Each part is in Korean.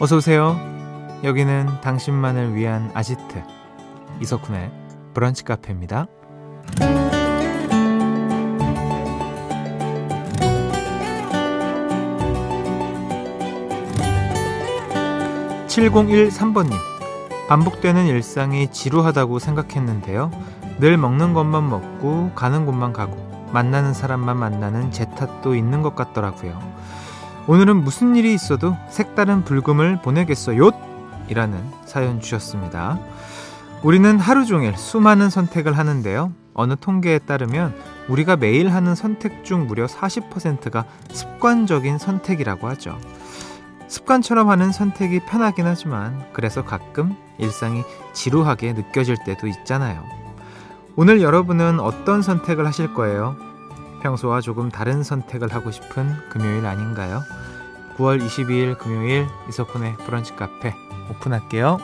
어서 오세요. 여기는 당신만을 위한 아지트 이석훈의 브런치 카페입니다. 7013번님 반복되는 일상이 지루하다고 생각했는데요. 늘 먹는 것만 먹고 가는 곳만 가고 만나는 사람만 만나는 제 탓도 있는 것 같더라고요. 오늘은 무슨 일이 있어도 색다른 불금을 보내겠어요. 이라는 사연 주셨습니다. 우리는 하루 종일 수많은 선택을 하는데요. 어느 통계에 따르면 우리가 매일 하는 선택 중 무려 40%가 습관적인 선택이라고 하죠. 습관처럼 하는 선택이 편하긴 하지만 그래서 가끔 일상이 지루하게 느껴질 때도 있잖아요. 오늘 여러분은 어떤 선택을 하실 거예요? 평소와 조금 다른 선택을 하고 싶은 금요일 아닌가요? 9월 22일 금요일 이석훈의 브런치 카페 오픈할게요.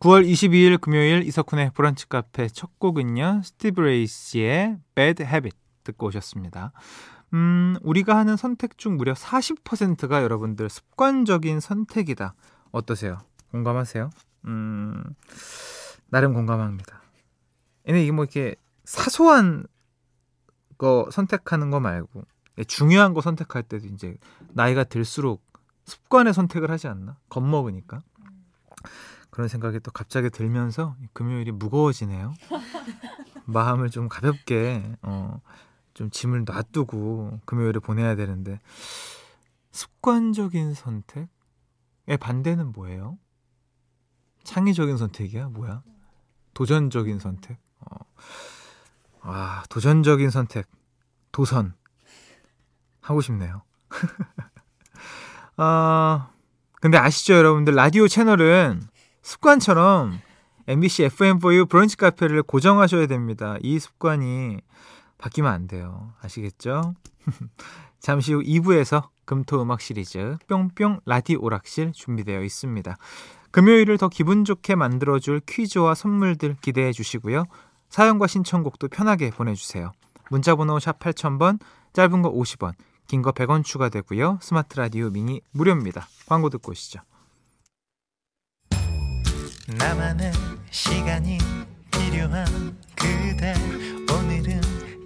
9월 22일 금요일 이석훈의 브런치 카페 첫 곡은요. 스티브 레이스의 Bad Habit 듣고 오셨습니다. 음, 우리가 하는 선택 중 무려 40%가 여러분들 습관적인 선택이다. 어떠세요? 공감하세요? 음, 나름 공감합니다. 근데 이게 뭐 이렇게 사소한 거 선택하는 거 말고 중요한 거 선택할 때도 이제 나이가 들수록 습관의 선택을 하지 않나? 겁먹으니까. 그런 생각이 또 갑자기 들면서 금요일이 무거워지네요. 마음을 좀 가볍게 어, 좀 짐을 놔두고 금요일을 보내야 되는데 습관적인 선택의 반대는 뭐예요? 창의적인 선택이야? 뭐야? 도전적인 선택? 어. 아, 도전적인 선택. 도선. 하고 싶네요. 아, 근데 아시죠, 여러분들? 라디오 채널은 습관처럼 MBC FM4U 브런치 카페를 고정하셔야 됩니다. 이 습관이 바뀌면 안 돼요. 아시겠죠? 잠시 후 2부에서 금토 음악 시리즈 뿅뿅 라디 오락실 준비되어 있습니다. 금요일을 더 기분 좋게 만들어줄 퀴즈와 선물들 기대해 주시고요. 사연과 신청곡도 편하게 보내주세요. 문자번호 샵 8000번, 짧은 거 50원, 긴 거 100원 추가되고요. 스마트 라디오 미니 무료입니다. 광고 듣고 오시죠. 나만의 시간이 필요한 그대 오늘은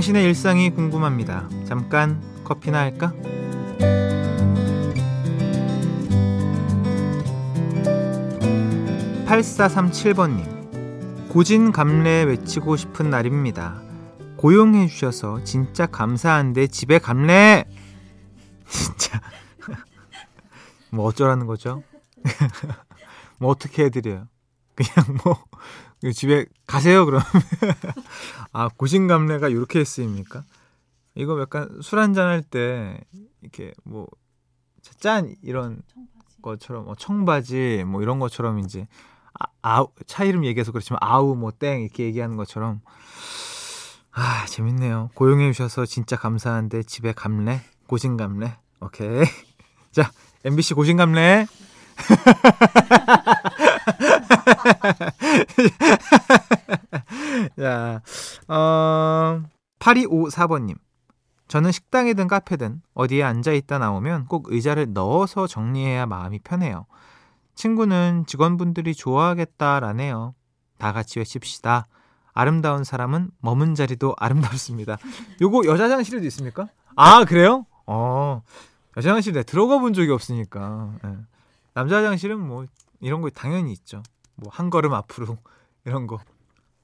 당신의 일상이 궁금합니다. 잠깐 커피나 할까? 8437번님. 고진감래 외치고 싶은 날입니다. 고용해 주셔서 진짜 감사한데 집에 감래! 진짜. 뭐 어쩌라는 거죠? 뭐 어떻게 해드려요? 그냥 뭐 집에 가세요 그럼. 아 고진감래가 이렇게 쓰입니까? 이거 약간 술 한잔 할 때 이렇게 뭐 짠! 이런 것처럼 뭐 청바지 뭐 이런 것처럼 이제 아, 아우 차 이름 얘기해서 그렇지만 아우 뭐 땡! 이렇게 얘기하는 것처럼. 아 재밌네요. 고용해 주셔서 진짜 감사한데 집에 감래 고진감래 오케이. 자 MBC 고진감래 자, 어, 8254번님. 저는 식당이든 카페든 어디에 앉아 있다 나오면 꼭 의자를 넣어서 정리해야 마음이 편해요. 친구는 직원분들이 좋아하겠다라네요. 다 같이 외칩시다. 아름다운 사람은 머문 자리도 아름답습니다. 요거 여자 장실에도 있습니까? 아, 그래요? 어, 여자 장실에 들어가 본 적이 없으니까. 네. 남자 화장실은 뭐 이런 거 당연히 있죠. 뭐 한 걸음 앞으로 이런 거.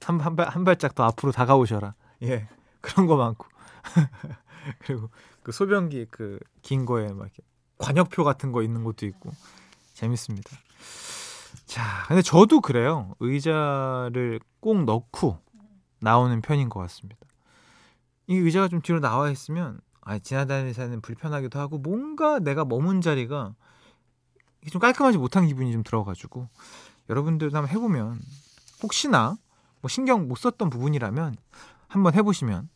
한, 한, 발, 한 발짝 더 앞으로 다가오셔라. 예. 그런 거 많고. 그리고 그 소변기 그 긴 거에 막 이렇게 관역표 같은 거 있는 것도 있고. 재밌습니다. 자, 근데 저도 그래요. 의자를 꼭 넣고 나오는 편인 것 같습니다. 이 의자가 좀 뒤로 나와 있으면 아, 지나다니는 불편하기도 하고 뭔가 내가 머문 자리가 좀 깔끔하지 못한 기분이 좀 들어가지고 여러분들도 한번 해보면 혹시나 뭐 신경 못 썼던 부분이라면 한번 해보시면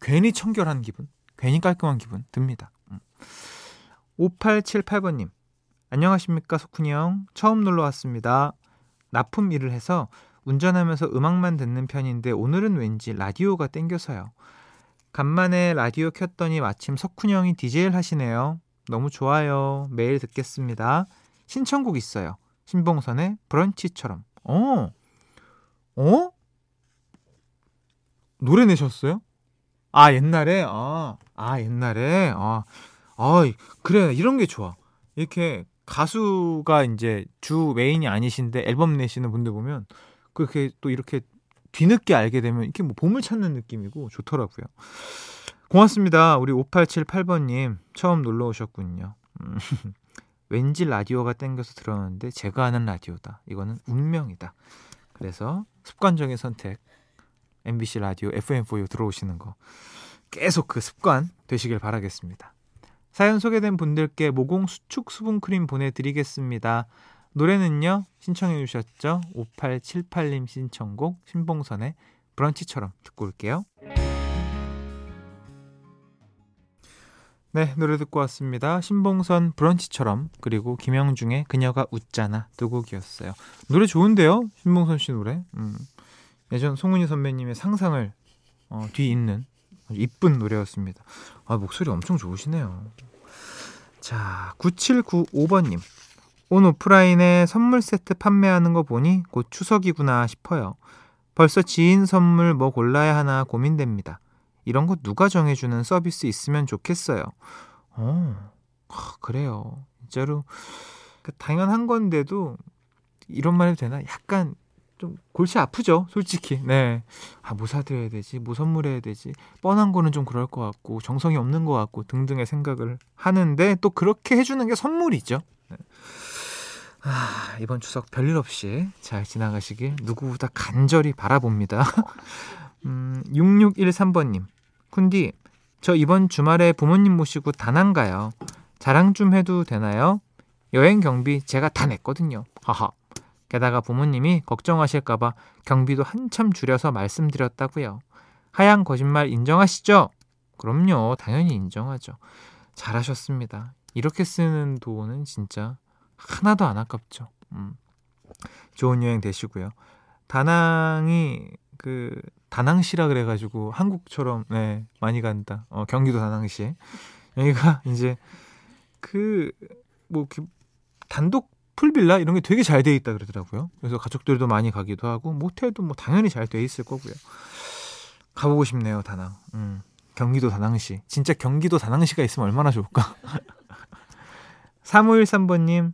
괜히 청결한 기분, 괜히 깔끔한 기분 듭니다. 5878번님, 음. 안녕하십니까, 석훈이 형. 처음 놀러 왔습니다. 납품 일을 해서 운전하면서 음악만 듣는 편인데 오늘은 왠지 라디오가 땡겨서요. 간만에 라디오 켰더니 마침 석훈 형이 DJ를 하시네요. 너무 좋아요. 매일 듣겠습니다. 신청곡 있어요. 신봉선의 브런치처럼. 어? 어? 노래 내셨어요? 아, 옛날에? 아, 아, 옛날에? 아, 아, 그래. 이런 게 좋아. 이렇게 가수가 이제 주 메인이 아니신데 앨범 내시는 분들 보면 그렇게 또 이렇게 뒤늦게 알게 되면 이렇게 뭐 보물 찾는 느낌이고 좋더라고요. 고맙습니다. 우리 5878번님 처음 놀러 오셨군요. 음, 왠지 라디오가 땡겨서 들었는데 제가 아는 라디오다. 이거는 운명이다. 그래서 습관적인 선택 MBC 라디오 FM4U 들어오시는 거 계속 그 습관 되시길 바라겠습니다. 사연 소개된 분들께 모공 수축 수분 크림 보내드리겠습니다. 노래는요 신청해 주셨죠 5878님 신청곡 신봉선의 브런치처럼 듣고 올게요. 네, 노래 듣고 왔습니다. 신봉선 브런치처럼 그리고 김영중의 그녀가 웃잖아 두 곡이었어요. 노래 좋은데요? 신봉선 씨 노래. 음. 예전 송은이 선배님의 상상을 어, 뒤잇는 이쁜 노래였습니다. 아, 목소리 엄청 좋으시네요. 자, 9795번님. 온 오프라인에 선물 세트 판매하는 거 보니 곧 추석이구나 싶어요. 벌써 지인 선물 뭐 골라야 하나 고민됩니다. 이런 거 누가 정해주는 서비스 있으면 좋겠어요. 어, 아, 그래요. 진짜로 그 당연한 건데도 이런 말 해도 되나? 약간 좀 골치 아프죠, 솔직히. 네. 아, 뭐 사드려야 되지? 뭐 선물해야 되지? 뻔한 거는 좀 그럴 것 같고, 정성이 없는 것 같고, 등등의 생각을 하는데, 또 그렇게 해주는 게 선물이죠. 네. 아, 이번 추석 별일 없이 잘 지나가시길 누구보다 간절히 바라봅니다. 음, 6613번님. 쿤디, 저 이번 주말에 부모님 모시고 다낭 가요. 자랑 좀 해도 되나요? 여행 경비 제가 다 냈거든요. 하하. 게다가 부모님이 걱정하실까봐 경비도 한참 줄여서 말씀드렸다고요. 하얀 거짓말 인정하시죠? 그럼요. 당연히 인정하죠. 잘하셨습니다. 이렇게 쓰는 돈은 진짜 하나도 안 아깝죠. 음. 좋은 여행 되시고요. 다낭이 그 다낭시라 그래가지고 한국처럼 네 많이 간다. 어, 경기도 다낭시 여기가 이제 그뭐 단독 풀빌라 이런 게 되게 잘 돼 있다 그러더라고요. 그래서 가족들도 많이 가기도 하고 모텔도 뭐 당연히 잘 돼 있을 거고요. 가보고 싶네요 다낭. 음, 경기도 다낭시. 진짜 경기도 다낭시가 있으면 얼마나 좋을까. 3513번님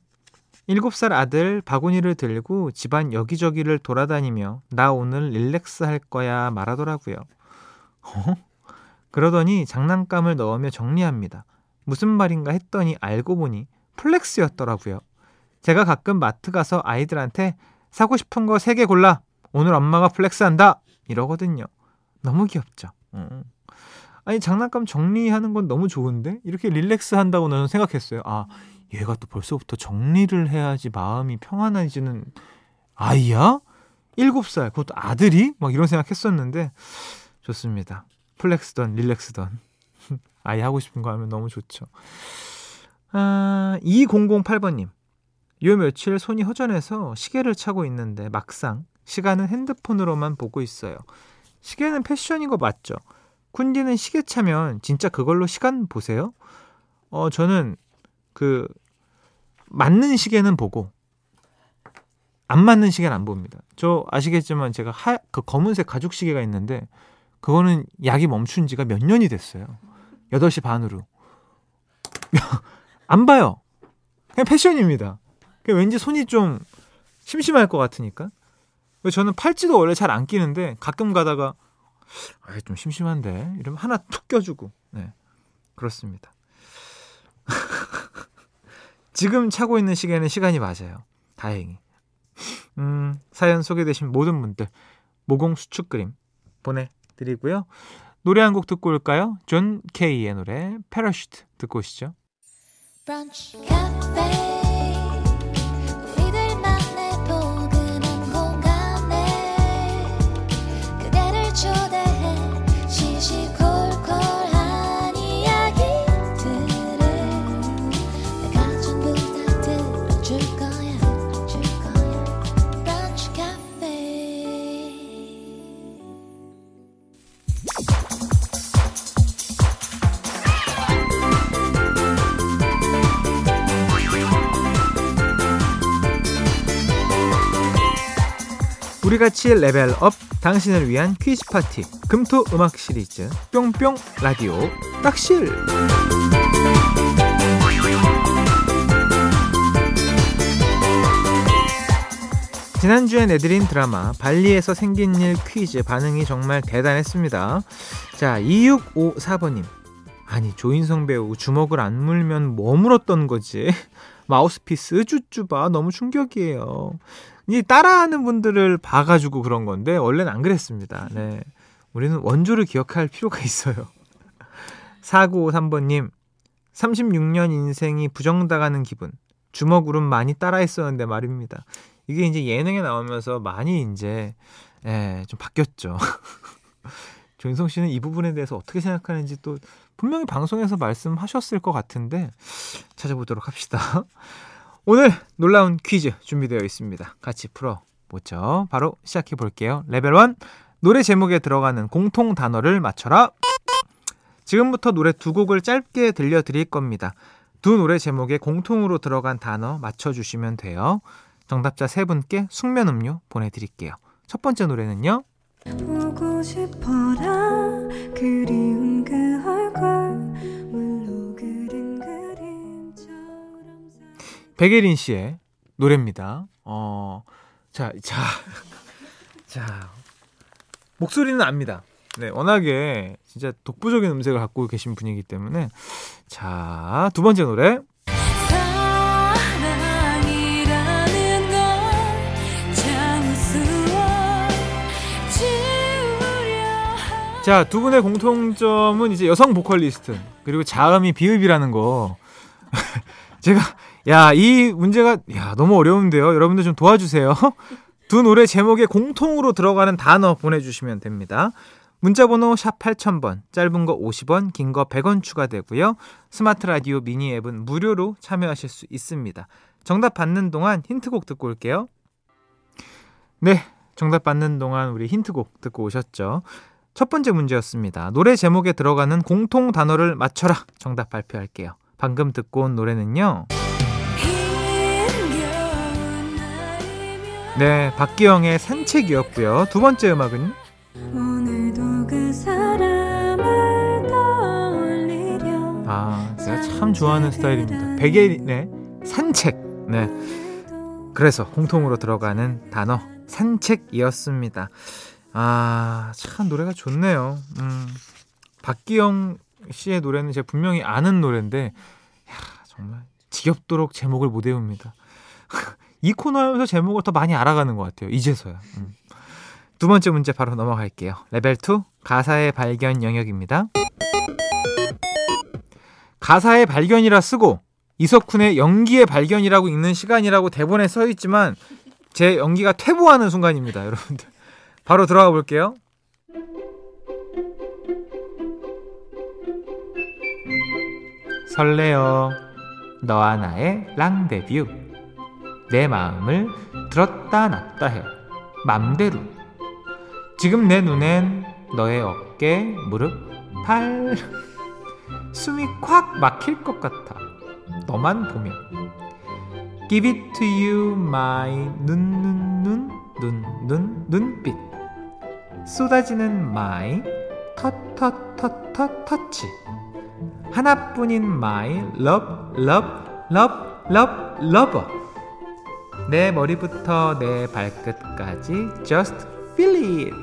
7살 아들 바구니를 들고 집안 여기저기를 돌아다니며 나 오늘 relax 할 거야 말하더라고요. 어? 그러더니 장난감을 넣으며 정리합니다. 무슨 말인가 했더니 알고 보니 flex였더라고요. 제가 가끔 마트 가서 아이들한테 사고 싶은 거 3개 골라. 오늘 엄마가 flex 한다. 이러거든요. 너무 귀엽죠. 음. 아니 장난감 정리하는 건 너무 좋은데 이렇게 relax 한다고 저는 생각했어요. 아 얘가 또 벌써부터 정리를 해야지 마음이 평안해지는 아이야? 7살, 그것도 아들이? 막 이런 생각 했었는데, 좋습니다. 플렉스던, 릴렉스던. 아이 하고 싶은 거 하면 너무 좋죠. 아, 2008번님. 요 며칠 손이 허전해서 시계를 차고 있는데 막상 시간은 핸드폰으로만 보고 있어요. 시계는 패션인 거 맞죠? 쿤디는 시계 차면 진짜 그걸로 시간 보세요? 어, 저는 그 맞는 시계는 보고 안 맞는 시계는 안 봅니다. 저 아시겠지만 제가 하, 그 검은색 가죽 시계가 있는데 그거는 약이 멈춘 지가 몇 년이 됐어요. 8시 반으로. 안 봐요. 그냥 패션입니다. 그냥 왠지 손이 좀 심심할 것 같으니까. 저는 팔찌도 원래 잘 안 끼는데 가끔 가다가 아, 좀 심심한데 이러면 하나 툭 껴주고 네 그렇습니다. 지금 차고 있는 시계는 시간이 맞아요. 다행히. 음, 사연 소개되신 모든 분들 모공 수축 그림 보내드리고요. 노래 한 곡 듣고 올까요? 존 케이의 노래 Parachute 듣고 오시죠. 브런치, 우리 같이 레벨업 당신을 위한 퀴즈 파티 금토 음악 시리즈 뿅뿅 라디오 락실 지난주에 내드린 드라마 발리에서 생긴 일 퀴즈 반응이 정말 대단했습니다. 자 2654번님 아니 조인성 배우 주먹을 안 물면 뭐 물었던 거지? 마우스피스 쭈쭈바 너무 충격이에요. 이 따라하는 분들을 봐가지고 그런 건데 원래는 안 그랬습니다. 네. 우리는 원조를 기억할 필요가 있어요. 4953번님, 36년 인생이 부정당하는 기분. 주먹으로 많이 따라했었는데 말입니다. 이게 이제 예능에 나오면서 많이 이제, 예, 좀 바뀌었죠. 조인성 씨는 이 부분에 대해서 어떻게 생각하는지 또 분명히 방송에서 말씀하셨을 것 같은데 찾아보도록 합시다. 오늘 놀라운 퀴즈 준비되어 있습니다. 같이 풀어보죠. 바로 시작해 볼게요. 레벨 1 노래 제목에 들어가는 공통 단어를 맞춰라. 지금부터 노래 두 곡을 짧게 들려드릴 겁니다. 두 노래 제목에 공통으로 들어간 단어 맞춰주시면 돼요. 정답자 세 분께 숙면 음료 보내드릴게요. 첫 번째 노래는요. 보고 싶어라 그리운 그 백예린 씨의 노래입니다. 어, 자, 자, 자, 목소리는 압니다. 네, 워낙에 진짜 독보적인 음색을 갖고 계신 분이기 때문에 자, 두 번째 노래. 자, 두 분의 공통점은 이제 여성 보컬리스트, 그리고 자음이 비읍이라는 거. 제가 야, 이 문제가 야, 너무 어려운데요. 여러분들 좀 도와주세요. 두 노래 제목에 공통으로 들어가는 단어 보내주시면 됩니다. 문자번호 샵 8000번, 짧은 거 50원, 긴 거 100원 추가되고요. 스마트 라디오 미니 앱은 무료로 참여하실 수 있습니다. 정답 받는 동안 힌트곡 듣고 올게요. 네, 정답 받는 동안 우리 힌트곡 듣고 오셨죠? 첫 번째 문제였습니다. 노래 제목에 들어가는 공통 단어를 맞춰라. 정답 발표할게요. 방금 듣고 온 노래는요. 네, 박기영의 산책이었고요. 두 번째 음악은 그 아, 제가 참 좋아하는 스타일입니다. 베개네 산책. 네. 그래서 공통으로 들어가는 단어 산책이었습니다. 아, 참 노래가 좋네요. 음. 박기영 씨의 노래는 제가 분명히 아는 노래인데 야, 정말 지겹도록 제목을 못 외웁니다. 이 코너에서 제목을 더 많이 알아가는 것 같아요. 이제서야. 음. 두 번째 문제 바로 넘어갈게요. 레벨 2 가사의 발견 영역입니다. 가사의 발견이라 쓰고 이석훈의 연기의 발견이라고 읽는 시간이라고 대본에 써 있지만 제 연기가 퇴보하는 순간입니다, 여러분들. 바로 들어가 볼게요. 설레어 너와 나의 랑데뷰 내 마음을 들었다 놨다 해. 맘대로. 지금 내 눈엔 너의 어깨, 무릎, 팔 숨이 콱 막힐 것 같아. 너만 보면. Give it to you my 눈 눈 눈 눈 눈 눈빛. 쏟아지는 my 터 터 터 터 터치. 하나뿐인 my love love love love lover 내 머리부터 내 발끝까지 just feel it.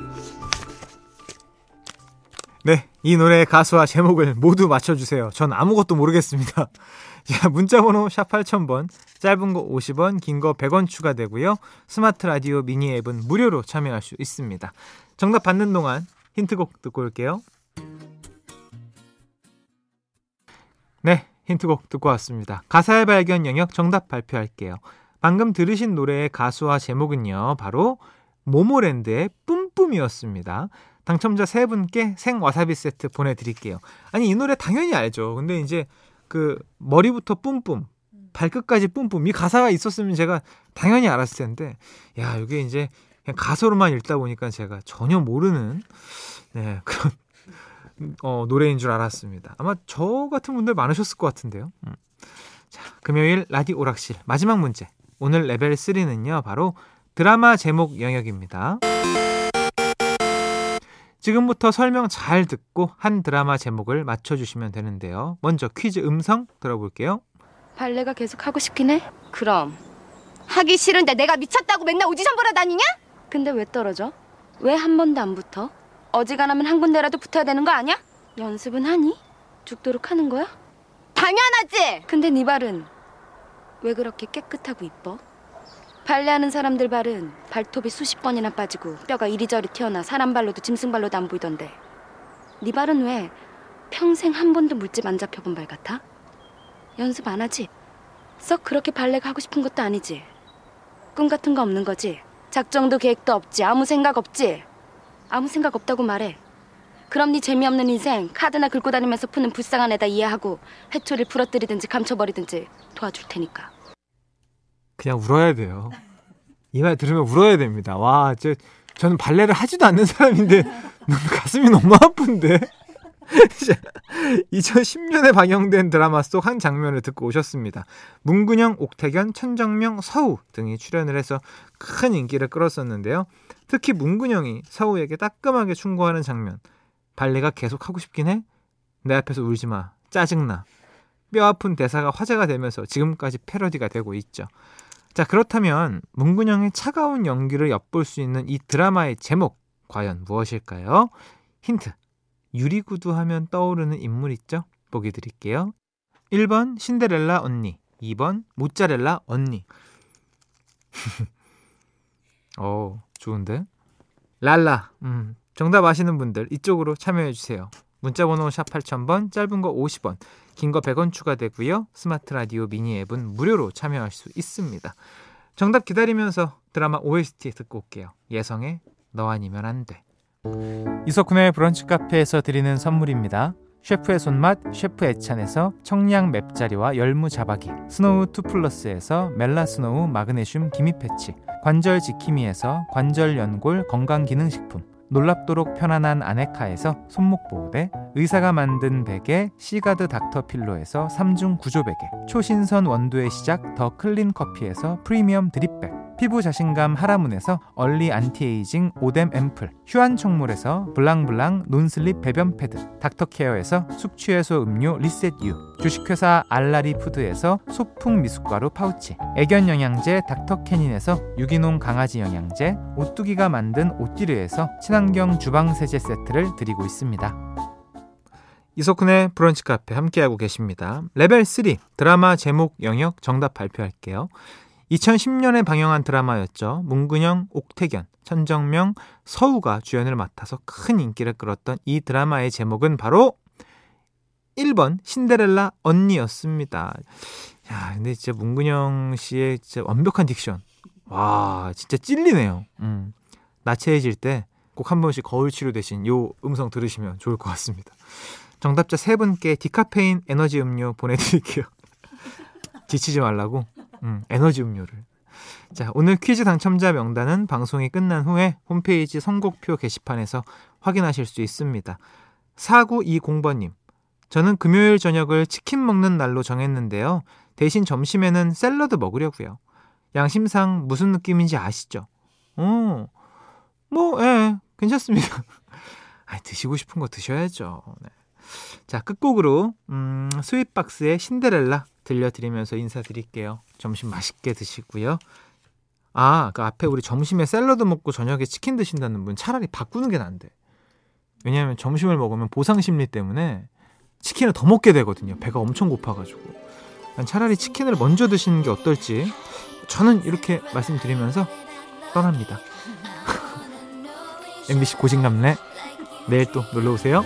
네, 이 노래의 가수와 제목을 모두 맞춰주세요. 전 아무것도 모르겠습니다. 자, 문자번호 샵 8000번, 짧은 거 50원, 긴 거 100원 추가되고요. 스마트 라디오 미니 앱은 무료로 참여할 수 있습니다. 정답 받는 동안 힌트곡 듣고 올게요. 네, 힌트곡 듣고 왔습니다. 가사의 발견 영역 정답 발표할게요. 방금 들으신 노래의 가수와 제목은요, 바로 모모랜드의 뿜뿜이었습니다. 당첨자 세 분께 생와사비 세트 보내드릴게요. 아니, 이 노래 당연히 알죠. 근데 이제 그 머리부터 뿜뿜, 발끝까지 뿜뿜, 이 가사가 있었으면 제가 당연히 알았을 텐데, 야, 이게 이제 그냥 가사로만 읽다 보니까 제가 전혀 모르는, 네, 그런 어, 노래인 줄 알았습니다. 아마 저 같은 분들 많으셨을 것 같은데요. 음. 자, 금요일 라디오 오락실 마지막 문제. 오늘 레벨 3는요, 바로 드라마 제목 영역입니다. 지금부터 설명 잘 듣고 한 드라마 제목을 맞춰주시면 되는데요. 먼저 퀴즈 음성 들어볼게요. 발레가 계속 하고 싶긴 해? 그럼 하기 싫은데 내가 미쳤다고 맨날 오디션 보러 다니냐? 근데 왜 떨어져? 왜 한 번도 안 붙어? 어지간하면 한 군데라도 붙어야 되는 거 아니야? 연습은 하니? 죽도록 하는 거야? 당연하지. 근데 네 발은 왜 그렇게 깨끗하고 이뻐? 발레하는 사람들 발은 발톱이 수십 번이나 빠지고 뼈가 이리저리 튀어나 사람 발로도 짐승 발로도 안 보이던데 네 발은 왜 평생 한 번도 물집 안 잡혀본 발 같아? 연습 안 하지? 썩 그렇게 발레가 하고 싶은 것도 아니지? 꿈 같은 거 없는 거지? 작정도 계획도 없지? 아무 생각 없지? 아무 생각 없다고 말해. 그럼 네 재미없는 인생 카드나 긁고 다니면서 푸는 불쌍한 애다 이해하고 회초리를 부러뜨리든지 감춰버리든지 도와줄 테니까. 그냥 울어야 돼요. 이 말 들으면 울어야 됩니다. 와, 저, 저는 발레를 하지도 않는 사람인데 가슴이 너무 아픈데. 2010년에 방영된 드라마 속 한 장면을 듣고 오셨습니다. 문근영, 옥태견, 천정명, 서우 등이 출연을 해서 큰 인기를 끌었었는데요. 특히 문근영이 서우에게 따끔하게 충고하는 장면. 발레가 계속 하고 싶긴 해? 내 앞에서 울지 마. 짜증나. 뼈 아픈 대사가 화제가 되면서 지금까지 패러디가 되고 있죠. 자, 그렇다면 문근영의 차가운 연기를 엿볼 수 있는 이 드라마의 제목 과연 무엇일까요? 힌트. 유리구두 하면 떠오르는 인물 있죠? 보기 드릴게요. 1번 신데렐라 언니, 2번 모짜렐라 언니. 어, 좋은데? 랄라. 음, 정답 아시는 분들 이쪽으로 참여해 주세요. 문자 번호 샵 8000번, 짧은 거 50원, 긴 거 100원 추가되고요. 스마트 라디오 미니 앱은 무료로 참여할 수 있습니다. 정답 기다리면서 드라마 OST 듣고 올게요. 예성의 너 아니면 안 돼. 이석훈의 브런치 카페에서 드리는 선물입니다. 셰프의 손맛 셰프 애찬에서 청량 맵자리와 열무 자박이 스노우 투 플러스에서 멜라 스노우 마그네슘 기미 패치 관절 지킴이에서 관절 연골 건강기능식품 놀랍도록 편안한 아네카에서 손목 보호대, 의사가 만든 베개 시가드 닥터필로에서 3중 구조 베개, 초신선 원두의 시작 더 클린 커피에서 프리미엄 drip bag, 피부 자신감 하라문에서 early anti-aging 오뎀 앰플, 휴안 청물에서 블랑블랑 non-slip 배변 패드, 닥터케어에서 숙취해소 음료 리셋유, 주식회사 알라리 푸드에서 소풍 미숫가루 파우치, 애견 영양제 닥터캐닌에서 유기농 강아지 영양제, 오뚜기가 만든 오띠르에서 친환 친환경 주방 세제 세트를 드리고 있습니다. 이석훈의 브런치 카페 함께하고 계십니다. 레벨 3 드라마 제목 영역 정답 발표할게요. 2010년에 방영한 드라마였죠. 문근영, 옥택연, 천정명, 서우가 주연을 맡아서 큰 인기를 끌었던 이 드라마의 제목은 바로 1번 신데렐라 언니였습니다. 야, 근데 진짜 문근영 씨의 진짜 완벽한 diction. 와, 진짜 찔리네요. 음. 나태해질 때 꼭 한 번씩 거울 치료 대신 요 음성 들으시면 좋을 것 같습니다. 정답자 세 분께 디카페인 에너지 음료 보내드릴게요. 지치지 말라고 음, 에너지 음료를. 자, 오늘 퀴즈 당첨자 명단은 방송이 끝난 후에 홈페이지 선곡표 게시판에서 확인하실 수 있습니다. 4920번님, 저는 금요일 저녁을 치킨 먹는 날로 정했는데요. 대신 점심에는 샐러드 먹으려고요. 양심상 무슨 느낌인지 아시죠? 어, 뭐, 예, 괜찮습니다. 아, 드시고 싶은 거 드셔야죠. 네. 자, 끝곡으로 음, 스윗박스의 신데렐라 들려드리면서 인사드릴게요. 점심 맛있게 드시고요. 아, 그 앞에 우리 점심에 샐러드 먹고 저녁에 치킨 드신다는 분 차라리 바꾸는 게 나은데. 왜냐하면 점심을 먹으면 보상 심리 때문에 치킨을 더 먹게 되거든요. 배가 엄청 고파가지고. 차라리 치킨을 먼저 드시는 게 어떨지 저는 이렇게 말씀드리면서 떠납니다. MBC 고식남래 내일 또 놀러 오세요.